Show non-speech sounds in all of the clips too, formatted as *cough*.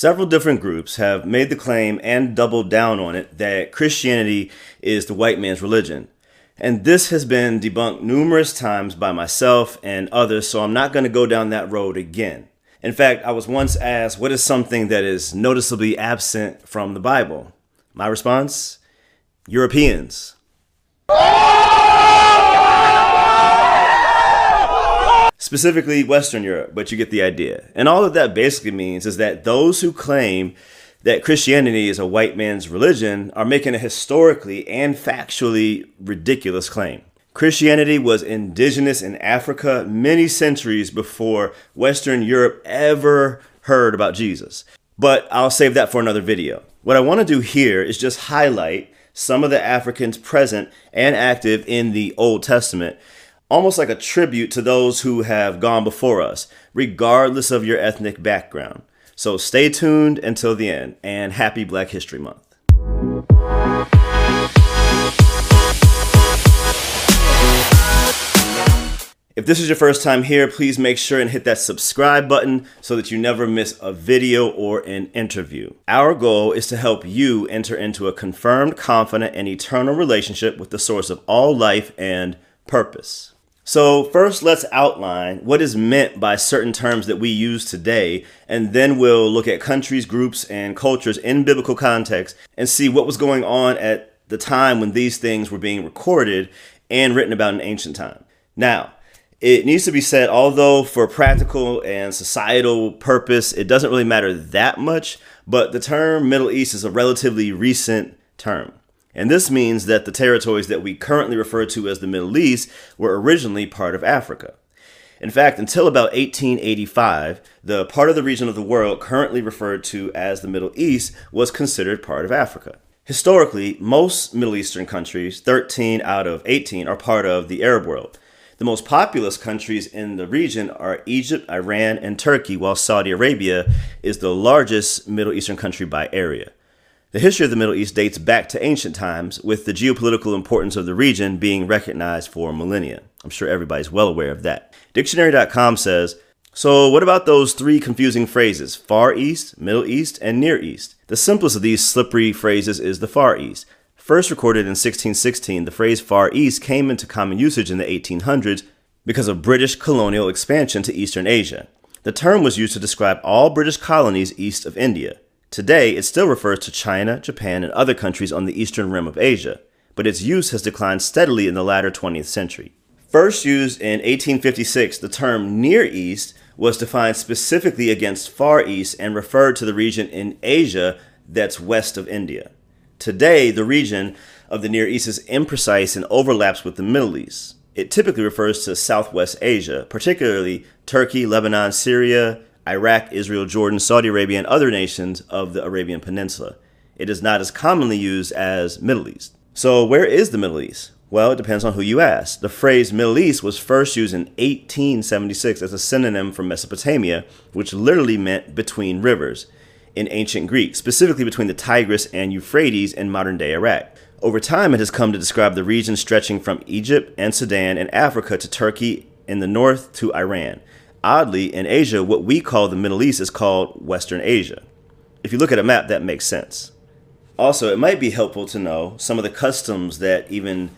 Several different groups have made the claim and doubled down on it that Christianity is the white man's religion. And this has been debunked numerous times by myself and others, so I'm not going to go down that road again. In fact, I was once asked, What is something that is noticeably absent from the Bible? My response Europeans. Specifically Western Europe, but you get the idea. And all of that basically means is that those who claim that Christianity is a white man's religion are making a historically and factually ridiculous claim. Christianity was indigenous in Africa many centuries before Western Europe ever heard about Jesus. But I'll save that for another video. What I want to do here is just highlight some of the Africans present and active in the Old Testament almost like a tribute to those who have gone before us, regardless of your ethnic background. So stay tuned until the end, and happy Black History Month. If this is your first time here, please make sure and hit that subscribe button so that you never miss a video or an interview. Our goal is to help you enter into a confirmed, confident, and eternal relationship with the source of all life and purpose. So, first, let's outline what is meant by certain terms that we use today, and then we'll look at countries, groups, and cultures in biblical context and see what was going on at the time when these things were being recorded and written about in ancient time. Now, it needs to be said, although for practical and societal purpose, it doesn't really matter that much, but the term Middle East is a relatively recent term. And this means that the territories that we currently refer to as the Middle East were originally part of Africa. In fact, until about 1885, the part of the region of the world currently referred to as the Middle East was considered part of Africa. Historically, most Middle Eastern countries, 13 out of 18, are part of the Arab world. The most populous countries in the region are Egypt, Iran, and Turkey, while Saudi Arabia is the largest Middle Eastern country by area. The history of the Middle East dates back to ancient times, with the geopolitical importance of the region being recognized for millennia. I'm sure everybody's well aware of that. Dictionary.com says, so, what about those three confusing phrases Far East, Middle East, and Near East? The simplest of these slippery phrases is the Far East. First recorded in 1616, the phrase Far East came into common usage in the 1800s because of British colonial expansion to Eastern Asia. The term was used to describe all British colonies east of India. Today, it still refers to China, Japan, and other countries on the eastern rim of Asia, but its use has declined steadily in the latter 20th century. First used in 1856, the term Near East was defined specifically against Far East and referred to the region in Asia that's west of India. Today, the region of the Near East is imprecise and overlaps with the Middle East. It typically refers to Southwest Asia, particularly Turkey, Lebanon, Syria, Iraq, Israel, Jordan, Saudi Arabia, and other nations of the Arabian Peninsula. It is not as commonly used as Middle East. So, where is the Middle East? Well, it depends on who you ask. The phrase Middle East was first used in 1876 as a synonym for Mesopotamia, which literally meant between rivers in ancient Greek, specifically between the Tigris and Euphrates in modern day Iraq. Over time, it has come to describe the region stretching from Egypt and Sudan and Africa to Turkey in the north to Iran. Oddly, in Asia, what we call the Middle East is called Western Asia. If you look at a map, that makes sense. Also, it might be helpful to know some of the customs that even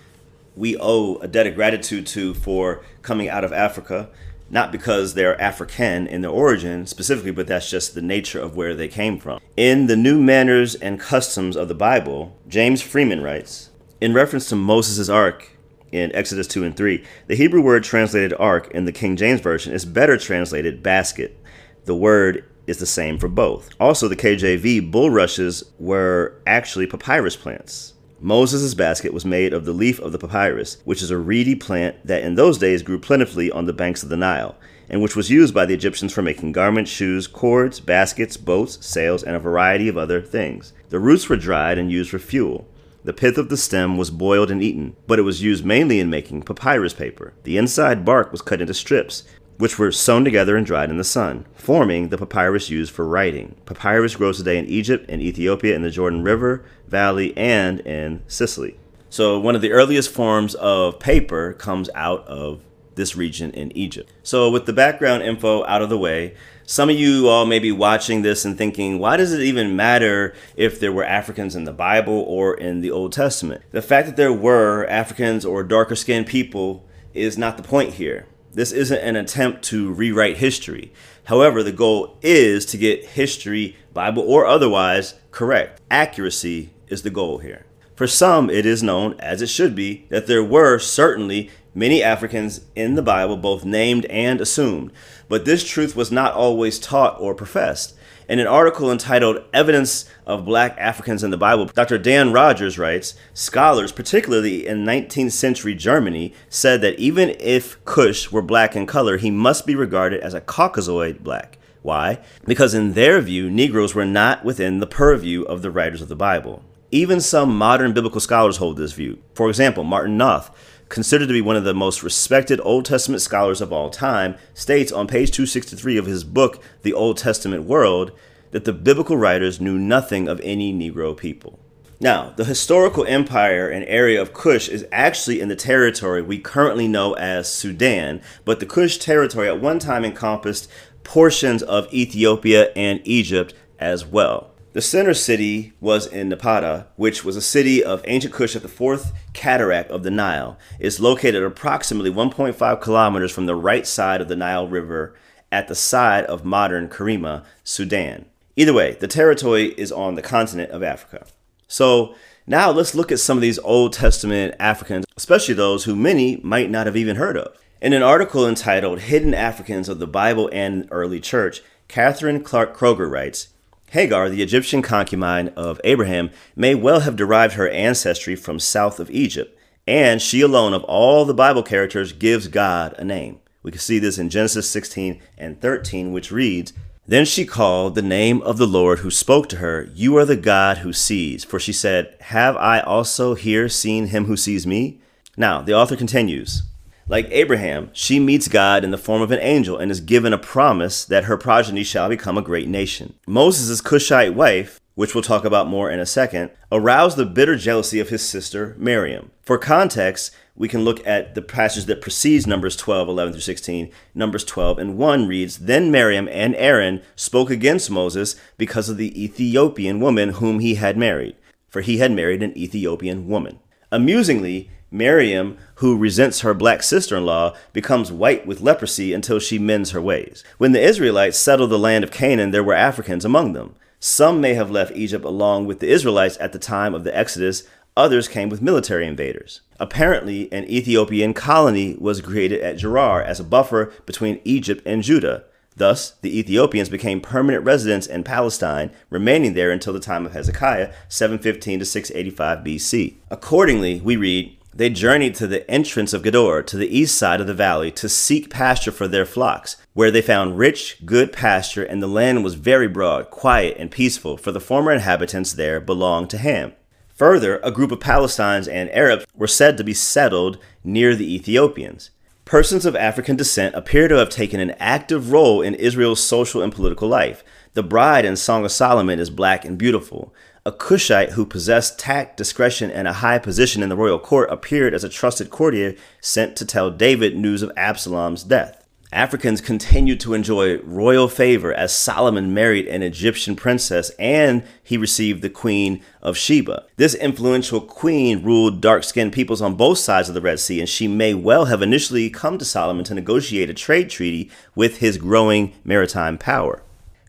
we owe a debt of gratitude to for coming out of Africa, not because they're African in their origin specifically, but that's just the nature of where they came from. In the New Manners and Customs of the Bible, James Freeman writes, in reference to Moses' ark in Exodus 2 and 3. The Hebrew word translated ark in the King James Version is better translated basket. The word is the same for both. Also, the KJV bulrushes were actually papyrus plants. Moses' basket was made of the leaf of the papyrus, which is a reedy plant that in those days grew plentifully on the banks of the Nile, and which was used by the Egyptians for making garments, shoes, cords, baskets, boats, sails, and a variety of other things. The roots were dried and used for fuel. The pith of the stem was boiled and eaten, but it was used mainly in making papyrus paper. The inside bark was cut into strips, which were sewn together and dried in the sun, forming the papyrus used for writing. Papyrus grows today in Egypt and Ethiopia in the Jordan River Valley and in Sicily. So, one of the earliest forms of paper comes out of this region in Egypt. So, with the background info out of the way, some of you all may be watching this and thinking, why does it even matter if there were Africans in the Bible or in the Old Testament? The fact that there were Africans or darker skinned people is not the point here. This isn't an attempt to rewrite history. However, the goal is to get history, Bible or otherwise, correct. Accuracy is the goal here. For some, it is known, as it should be, that there were certainly many Africans in the Bible, both named and assumed, but this truth was not always taught or professed. In an article entitled Evidence of Black Africans in the Bible, Dr. Dan Rogers writes Scholars, particularly in 19th century Germany, said that even if Cush were black in color, he must be regarded as a Caucasoid black. Why? Because in their view, Negroes were not within the purview of the writers of the Bible. Even some modern biblical scholars hold this view. For example, Martin Noth, considered to be one of the most respected Old Testament scholars of all time, states on page 263 of his book, The Old Testament World, that the biblical writers knew nothing of any Negro people. Now, the historical empire and area of Kush is actually in the territory we currently know as Sudan, but the Kush territory at one time encompassed portions of Ethiopia and Egypt as well. The center city was in Napata, which was a city of ancient Kush at the fourth cataract of the Nile. It's located approximately 1.5 kilometers from the right side of the Nile River at the side of modern Karima, Sudan. Either way, the territory is on the continent of Africa. So now let's look at some of these Old Testament Africans, especially those who many might not have even heard of. In an article entitled Hidden Africans of the Bible and Early Church, Catherine Clark Kroeger writes, Hagar, the Egyptian concubine of Abraham, may well have derived her ancestry from south of Egypt, and she alone of all the Bible characters gives God a name. We can see this in Genesis 16 and 13, which reads, Then she called the name of the Lord who spoke to her, You are the God who sees. For she said, Have I also here seen him who sees me? Now, the author continues, like Abraham, she meets God in the form of an angel and is given a promise that her progeny shall become a great nation. Moses' Cushite wife, which we'll talk about more in a second, aroused the bitter jealousy of his sister Miriam. For context, we can look at the passage that precedes Numbers 12, 11 through 16. Numbers 12 and 1 reads Then Miriam and Aaron spoke against Moses because of the Ethiopian woman whom he had married, for he had married an Ethiopian woman. Amusingly, Miriam, who resents her black sister in law, becomes white with leprosy until she mends her ways. When the Israelites settled the land of Canaan, there were Africans among them. Some may have left Egypt along with the Israelites at the time of the Exodus, others came with military invaders. Apparently, an Ethiopian colony was created at Gerar as a buffer between Egypt and Judah. Thus, the Ethiopians became permanent residents in Palestine, remaining there until the time of Hezekiah, 715 to 685 BC. Accordingly, we read, they journeyed to the entrance of Gedor, to the east side of the valley, to seek pasture for their flocks, where they found rich, good pasture, and the land was very broad, quiet, and peaceful, for the former inhabitants there belonged to Ham. Further, a group of Palestinians and Arabs were said to be settled near the Ethiopians. Persons of African descent appear to have taken an active role in Israel's social and political life. The bride in Song of Solomon is black and beautiful. A Cushite who possessed tact, discretion, and a high position in the royal court appeared as a trusted courtier sent to tell David news of Absalom's death. Africans continued to enjoy royal favor as Solomon married an Egyptian princess and he received the Queen of Sheba. This influential queen ruled dark skinned peoples on both sides of the Red Sea, and she may well have initially come to Solomon to negotiate a trade treaty with his growing maritime power.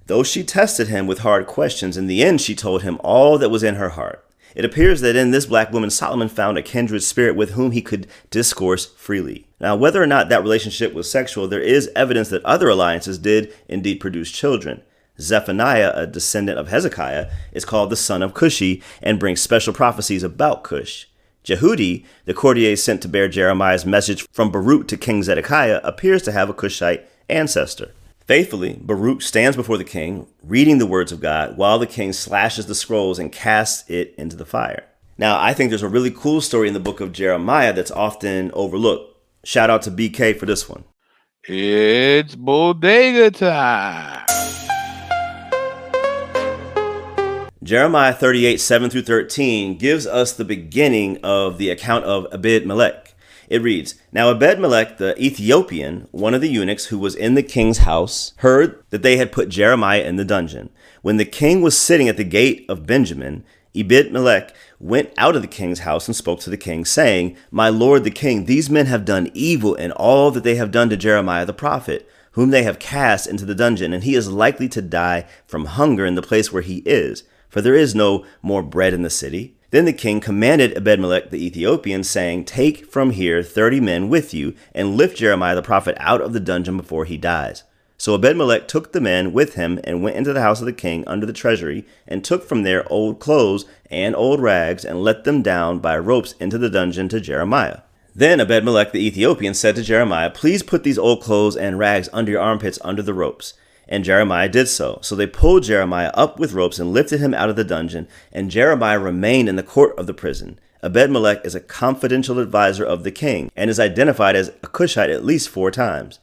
Though she tested him with hard questions, in the end she told him all that was in her heart. It appears that in this black woman, Solomon found a kindred spirit with whom he could discourse freely. Now, whether or not that relationship was sexual, there is evidence that other alliances did indeed produce children. Zephaniah, a descendant of Hezekiah, is called the son of Cushi and brings special prophecies about Cush. Jehudi, the courtier sent to bear Jeremiah's message from Baruch to King Zedekiah, appears to have a Cushite ancestor. Faithfully, Baruch stands before the king, reading the words of God, while the king slashes the scrolls and casts it into the fire. Now, I think there's a really cool story in the book of Jeremiah that's often overlooked. Shout out to BK for this one. It's bodega time. Jeremiah 38, 7 through 13 gives us the beginning of the account of Ebed-Melech. It reads Now Ebed-Melech the Ethiopian, one of the eunuchs who was in the king's house, heard that they had put Jeremiah in the dungeon. When the king was sitting at the gate of Benjamin, Ebed-Melech went out of the king's house and spoke to the king, saying, My lord the king, these men have done evil in all that they have done to Jeremiah the prophet, whom they have cast into the dungeon, and he is likely to die from hunger in the place where he is, for there is no more bread in the city. Then the king commanded Ebed-Melech the Ethiopian, saying, Take from here thirty men with you, and lift Jeremiah the prophet out of the dungeon before he dies. So Ebed-Melech took the men with him and went into the house of the king under the treasury, and took from there old clothes and old rags, and let them down by ropes into the dungeon to Jeremiah. Then Ebed-Melech the Ethiopian said to Jeremiah, Please put these old clothes and rags under your armpits under the ropes. And Jeremiah did so. So they pulled Jeremiah up with ropes and lifted him out of the dungeon, and Jeremiah remained in the court of the prison. Ebed-Melech is a confidential advisor of the king, and is identified as a Cushite at least four times.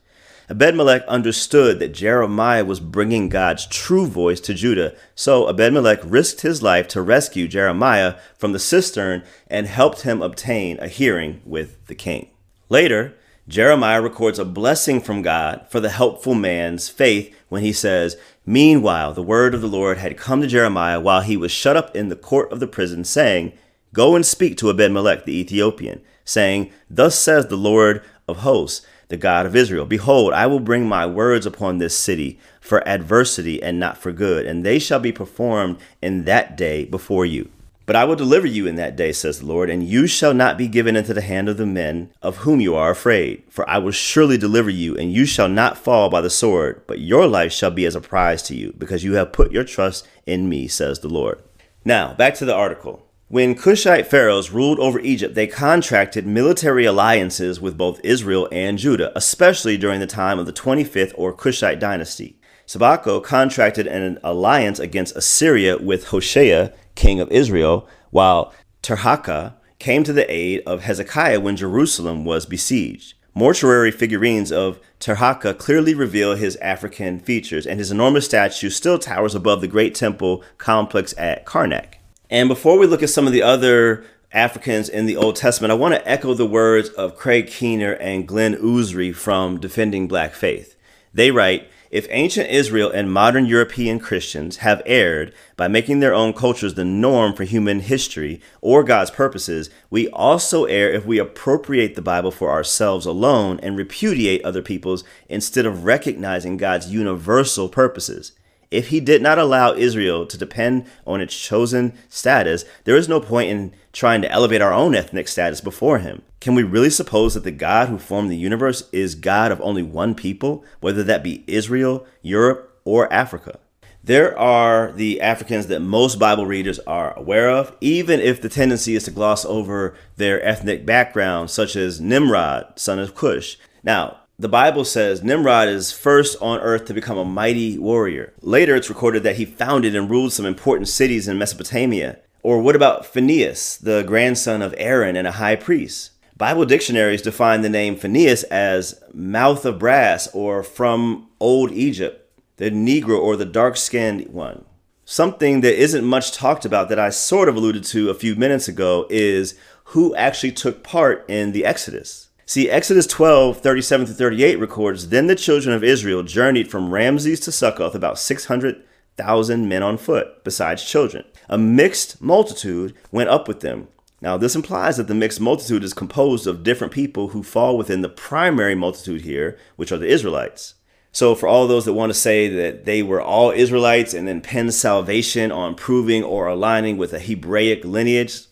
Ebed-Melech understood that Jeremiah was bringing God's true voice to Judah, so Ebed-Melech risked his life to rescue Jeremiah from the cistern and helped him obtain a hearing with the king. Later, Jeremiah records a blessing from God for the helpful man's faith when he says, Meanwhile, the word of the Lord had come to Jeremiah while he was shut up in the court of the prison, saying, Go and speak to Ebed-Melech the Ethiopian, saying, Thus says the Lord of hosts, the God of Israel. Behold, I will bring my words upon this city for adversity and not for good, and they shall be performed in that day before you. But I will deliver you in that day, says the Lord, and you shall not be given into the hand of the men of whom you are afraid. For I will surely deliver you, and you shall not fall by the sword, but your life shall be as a prize to you, because you have put your trust in me, says the Lord. Now, back to the article. When Cushite pharaohs ruled over Egypt, they contracted military alliances with both Israel and Judah, especially during the time of the 25th or Cushite dynasty. Sabako contracted an alliance against Assyria with Hoshea, king of Israel, while Terhaka came to the aid of Hezekiah when Jerusalem was besieged. Mortuary figurines of Terhaka clearly reveal his African features, and his enormous statue still towers above the great temple complex at Karnak. And before we look at some of the other Africans in the Old Testament, I want to echo the words of Craig Keener and Glenn Usry from Defending Black Faith. They write, if ancient Israel and modern European Christians have erred by making their own cultures the norm for human history or God's purposes, we also err if we appropriate the Bible for ourselves alone and repudiate other people's instead of recognizing God's universal purposes. If he did not allow Israel to depend on its chosen status, there is no point in trying to elevate our own ethnic status before him. Can we really suppose that the God who formed the universe is God of only one people, whether that be Israel, Europe, or Africa? There are the Africans that most Bible readers are aware of, even if the tendency is to gloss over their ethnic background, such as Nimrod, son of Cush. Now, the Bible says Nimrod is first on earth to become a mighty warrior. Later, it's recorded that he founded and ruled some important cities in Mesopotamia. Or what about Phineas, the grandson of Aaron and a high priest? Bible dictionaries define the name Phineas as mouth of brass or from old Egypt, the Negro or the dark skinned one. Something that isn't much talked about that I sort of alluded to a few minutes ago is who actually took part in the Exodus. See, Exodus 12, 37 to 38 records Then the children of Israel journeyed from Ramses to Succoth, about 600,000 men on foot, besides children. A mixed multitude went up with them. Now, this implies that the mixed multitude is composed of different people who fall within the primary multitude here, which are the Israelites. So, for all those that want to say that they were all Israelites and then pin salvation on proving or aligning with a Hebraic lineage,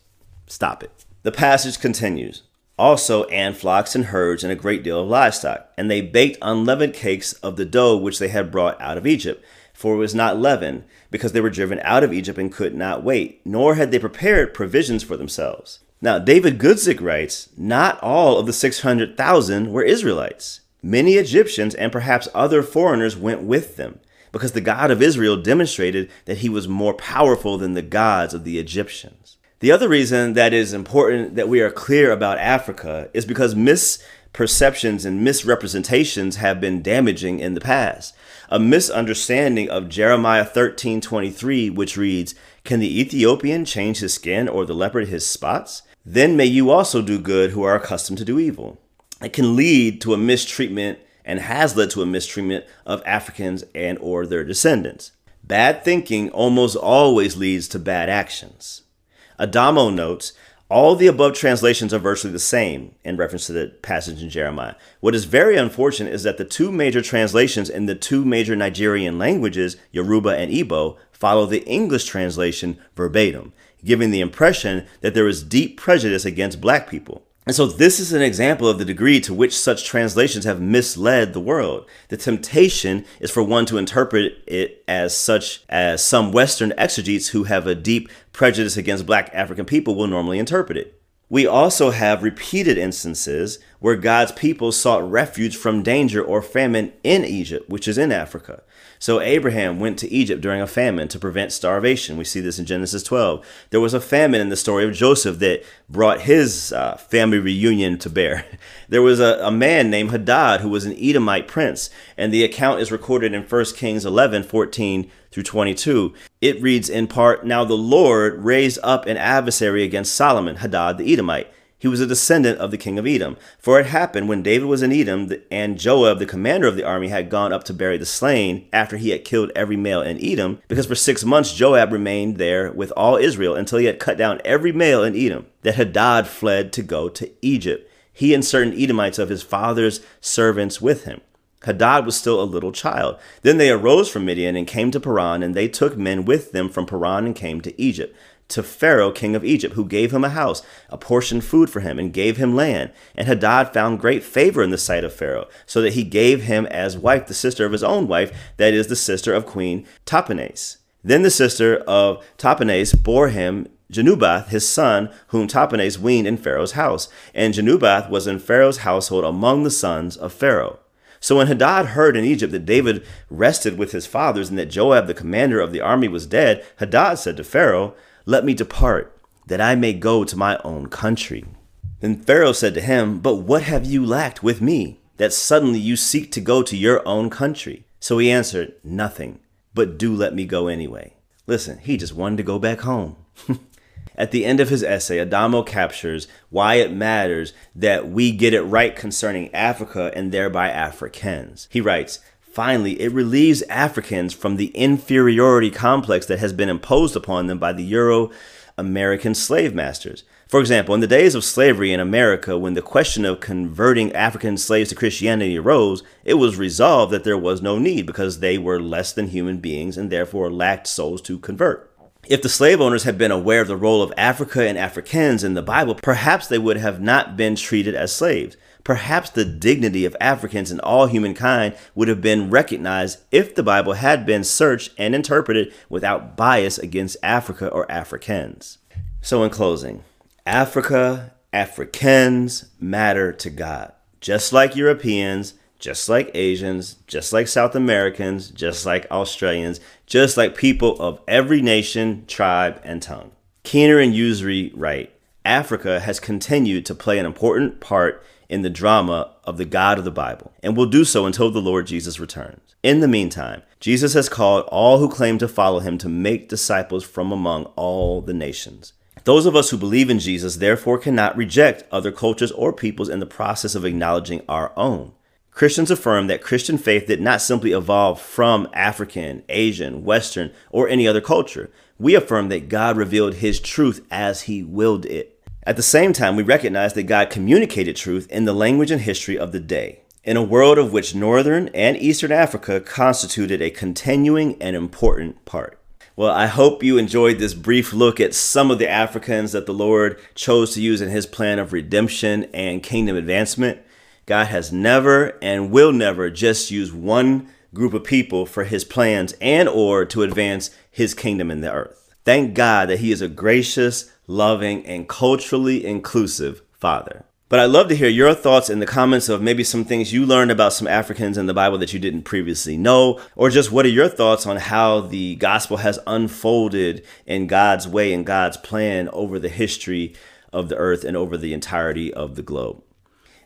stop it. The passage continues also and flocks and herds and a great deal of livestock. And they baked unleavened cakes of the dough which they had brought out of Egypt, for it was not leavened, because they were driven out of Egypt and could not wait, nor had they prepared provisions for themselves. Now, David Guzik writes, Not all of the 600,000 were Israelites. Many Egyptians and perhaps other foreigners went with them, because the God of Israel demonstrated that he was more powerful than the gods of the Egyptians. The other reason that is important that we are clear about Africa is because misperceptions and misrepresentations have been damaging in the past. A misunderstanding of Jeremiah 13:23 which reads, "Can the Ethiopian change his skin or the leopard his spots?" then may you also do good who are accustomed to do evil. It can lead to a mistreatment and has led to a mistreatment of Africans and or their descendants. Bad thinking almost always leads to bad actions. Adamo notes, all the above translations are virtually the same in reference to the passage in Jeremiah. What is very unfortunate is that the two major translations in the two major Nigerian languages, Yoruba and Igbo, follow the English translation verbatim, giving the impression that there is deep prejudice against black people. And so, this is an example of the degree to which such translations have misled the world. The temptation is for one to interpret it as such as some Western exegetes who have a deep prejudice against black African people will normally interpret it. We also have repeated instances where God's people sought refuge from danger or famine in Egypt, which is in Africa. So Abraham went to Egypt during a famine to prevent starvation. We see this in Genesis 12. There was a famine in the story of Joseph that brought his uh, family reunion to bear. *laughs* There was a, a man named Hadad who was an Edomite prince, and the account is recorded in 1 Kings 11 14 through 22. It reads in part Now the Lord raised up an adversary against Solomon, Hadad the Edomite he was a descendant of the king of Edom. For it happened when David was in Edom, and Joab, the commander of the army, had gone up to bury the slain after he had killed every male in Edom, because for six months Joab remained there with all Israel until he had cut down every male in Edom. That Hadad fled to go to Egypt, he and certain Edomites of his father's servants with him. Hadad was still a little child. Then they arose from Midian and came to Paran, and they took men with them from Paran and came to Egypt to Pharaoh, king of Egypt, who gave him a house, apportioned food for him, and gave him land. And Hadad found great favor in the sight of Pharaoh, so that he gave him as wife the sister of his own wife, that is, the sister of Queen Tahpenes. Then the sister of Tahpenes bore him Genubath, his son, whom Tahpenes weaned in Pharaoh's house. And Genubath was in Pharaoh's household among the sons of Pharaoh. So when Hadad heard in Egypt that David rested with his fathers and that Joab, the commander of the army, was dead, Hadad said to Pharaoh, let me depart, that I may go to my own country. Then Pharaoh said to him, But what have you lacked with me, that suddenly you seek to go to your own country? So he answered, Nothing, but do let me go anyway. Listen, he just wanted to go back home. *laughs* At the end of his essay, Adamo captures why it matters that we get it right concerning Africa and thereby Africans. He writes, Finally, it relieves Africans from the inferiority complex that has been imposed upon them by the Euro American slave masters. For example, in the days of slavery in America, when the question of converting African slaves to Christianity arose, it was resolved that there was no need because they were less than human beings and therefore lacked souls to convert. If the slave owners had been aware of the role of Africa and Africans in the Bible, perhaps they would have not been treated as slaves perhaps the dignity of Africans and all humankind would have been recognized if the Bible had been searched and interpreted without bias against Africa or Africans. So, in closing, Africa, Africans matter to God, just like Europeans, just like Asians, just like South Americans, just like Australians, just like people of every nation, tribe, and tongue. Keener and Usry write Africa has continued to play an important part in the drama of the God of the Bible, and will do so until the Lord Jesus returns. In the meantime, Jesus has called all who claim to follow him to make disciples from among all the nations. Those of us who believe in Jesus therefore cannot reject other cultures or peoples in the process of acknowledging our own. Christians affirm that Christian faith did not simply evolve from African, Asian, Western, or any other culture. We affirm that God revealed his truth as he willed it. At the same time, we recognize that God communicated truth in the language and history of the day, in a world of which Northern and Eastern Africa constituted a continuing and important part. Well, I hope you enjoyed this brief look at some of the Africans that the Lord chose to use in his plan of redemption and kingdom advancement. God has never and will never just use one group of people for his plans and or to advance his kingdom in the earth. Thank God that he is a gracious, loving, and culturally inclusive father. But I'd love to hear your thoughts in the comments of maybe some things you learned about some Africans in the Bible that you didn't previously know, or just what are your thoughts on how the gospel has unfolded in God's way and God's plan over the history of the earth and over the entirety of the globe.